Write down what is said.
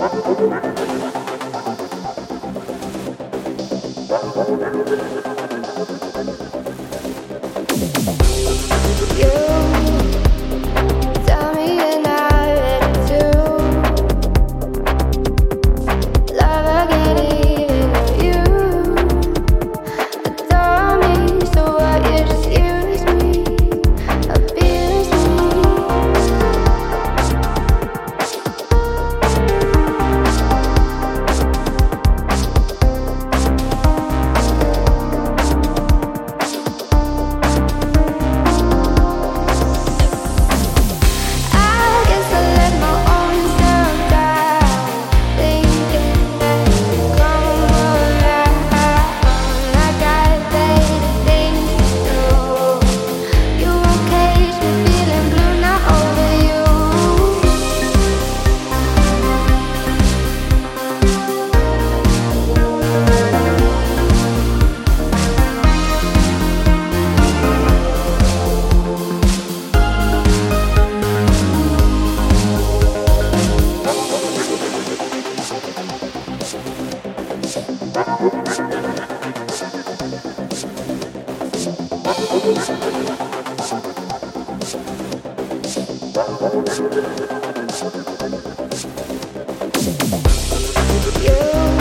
You Yeah.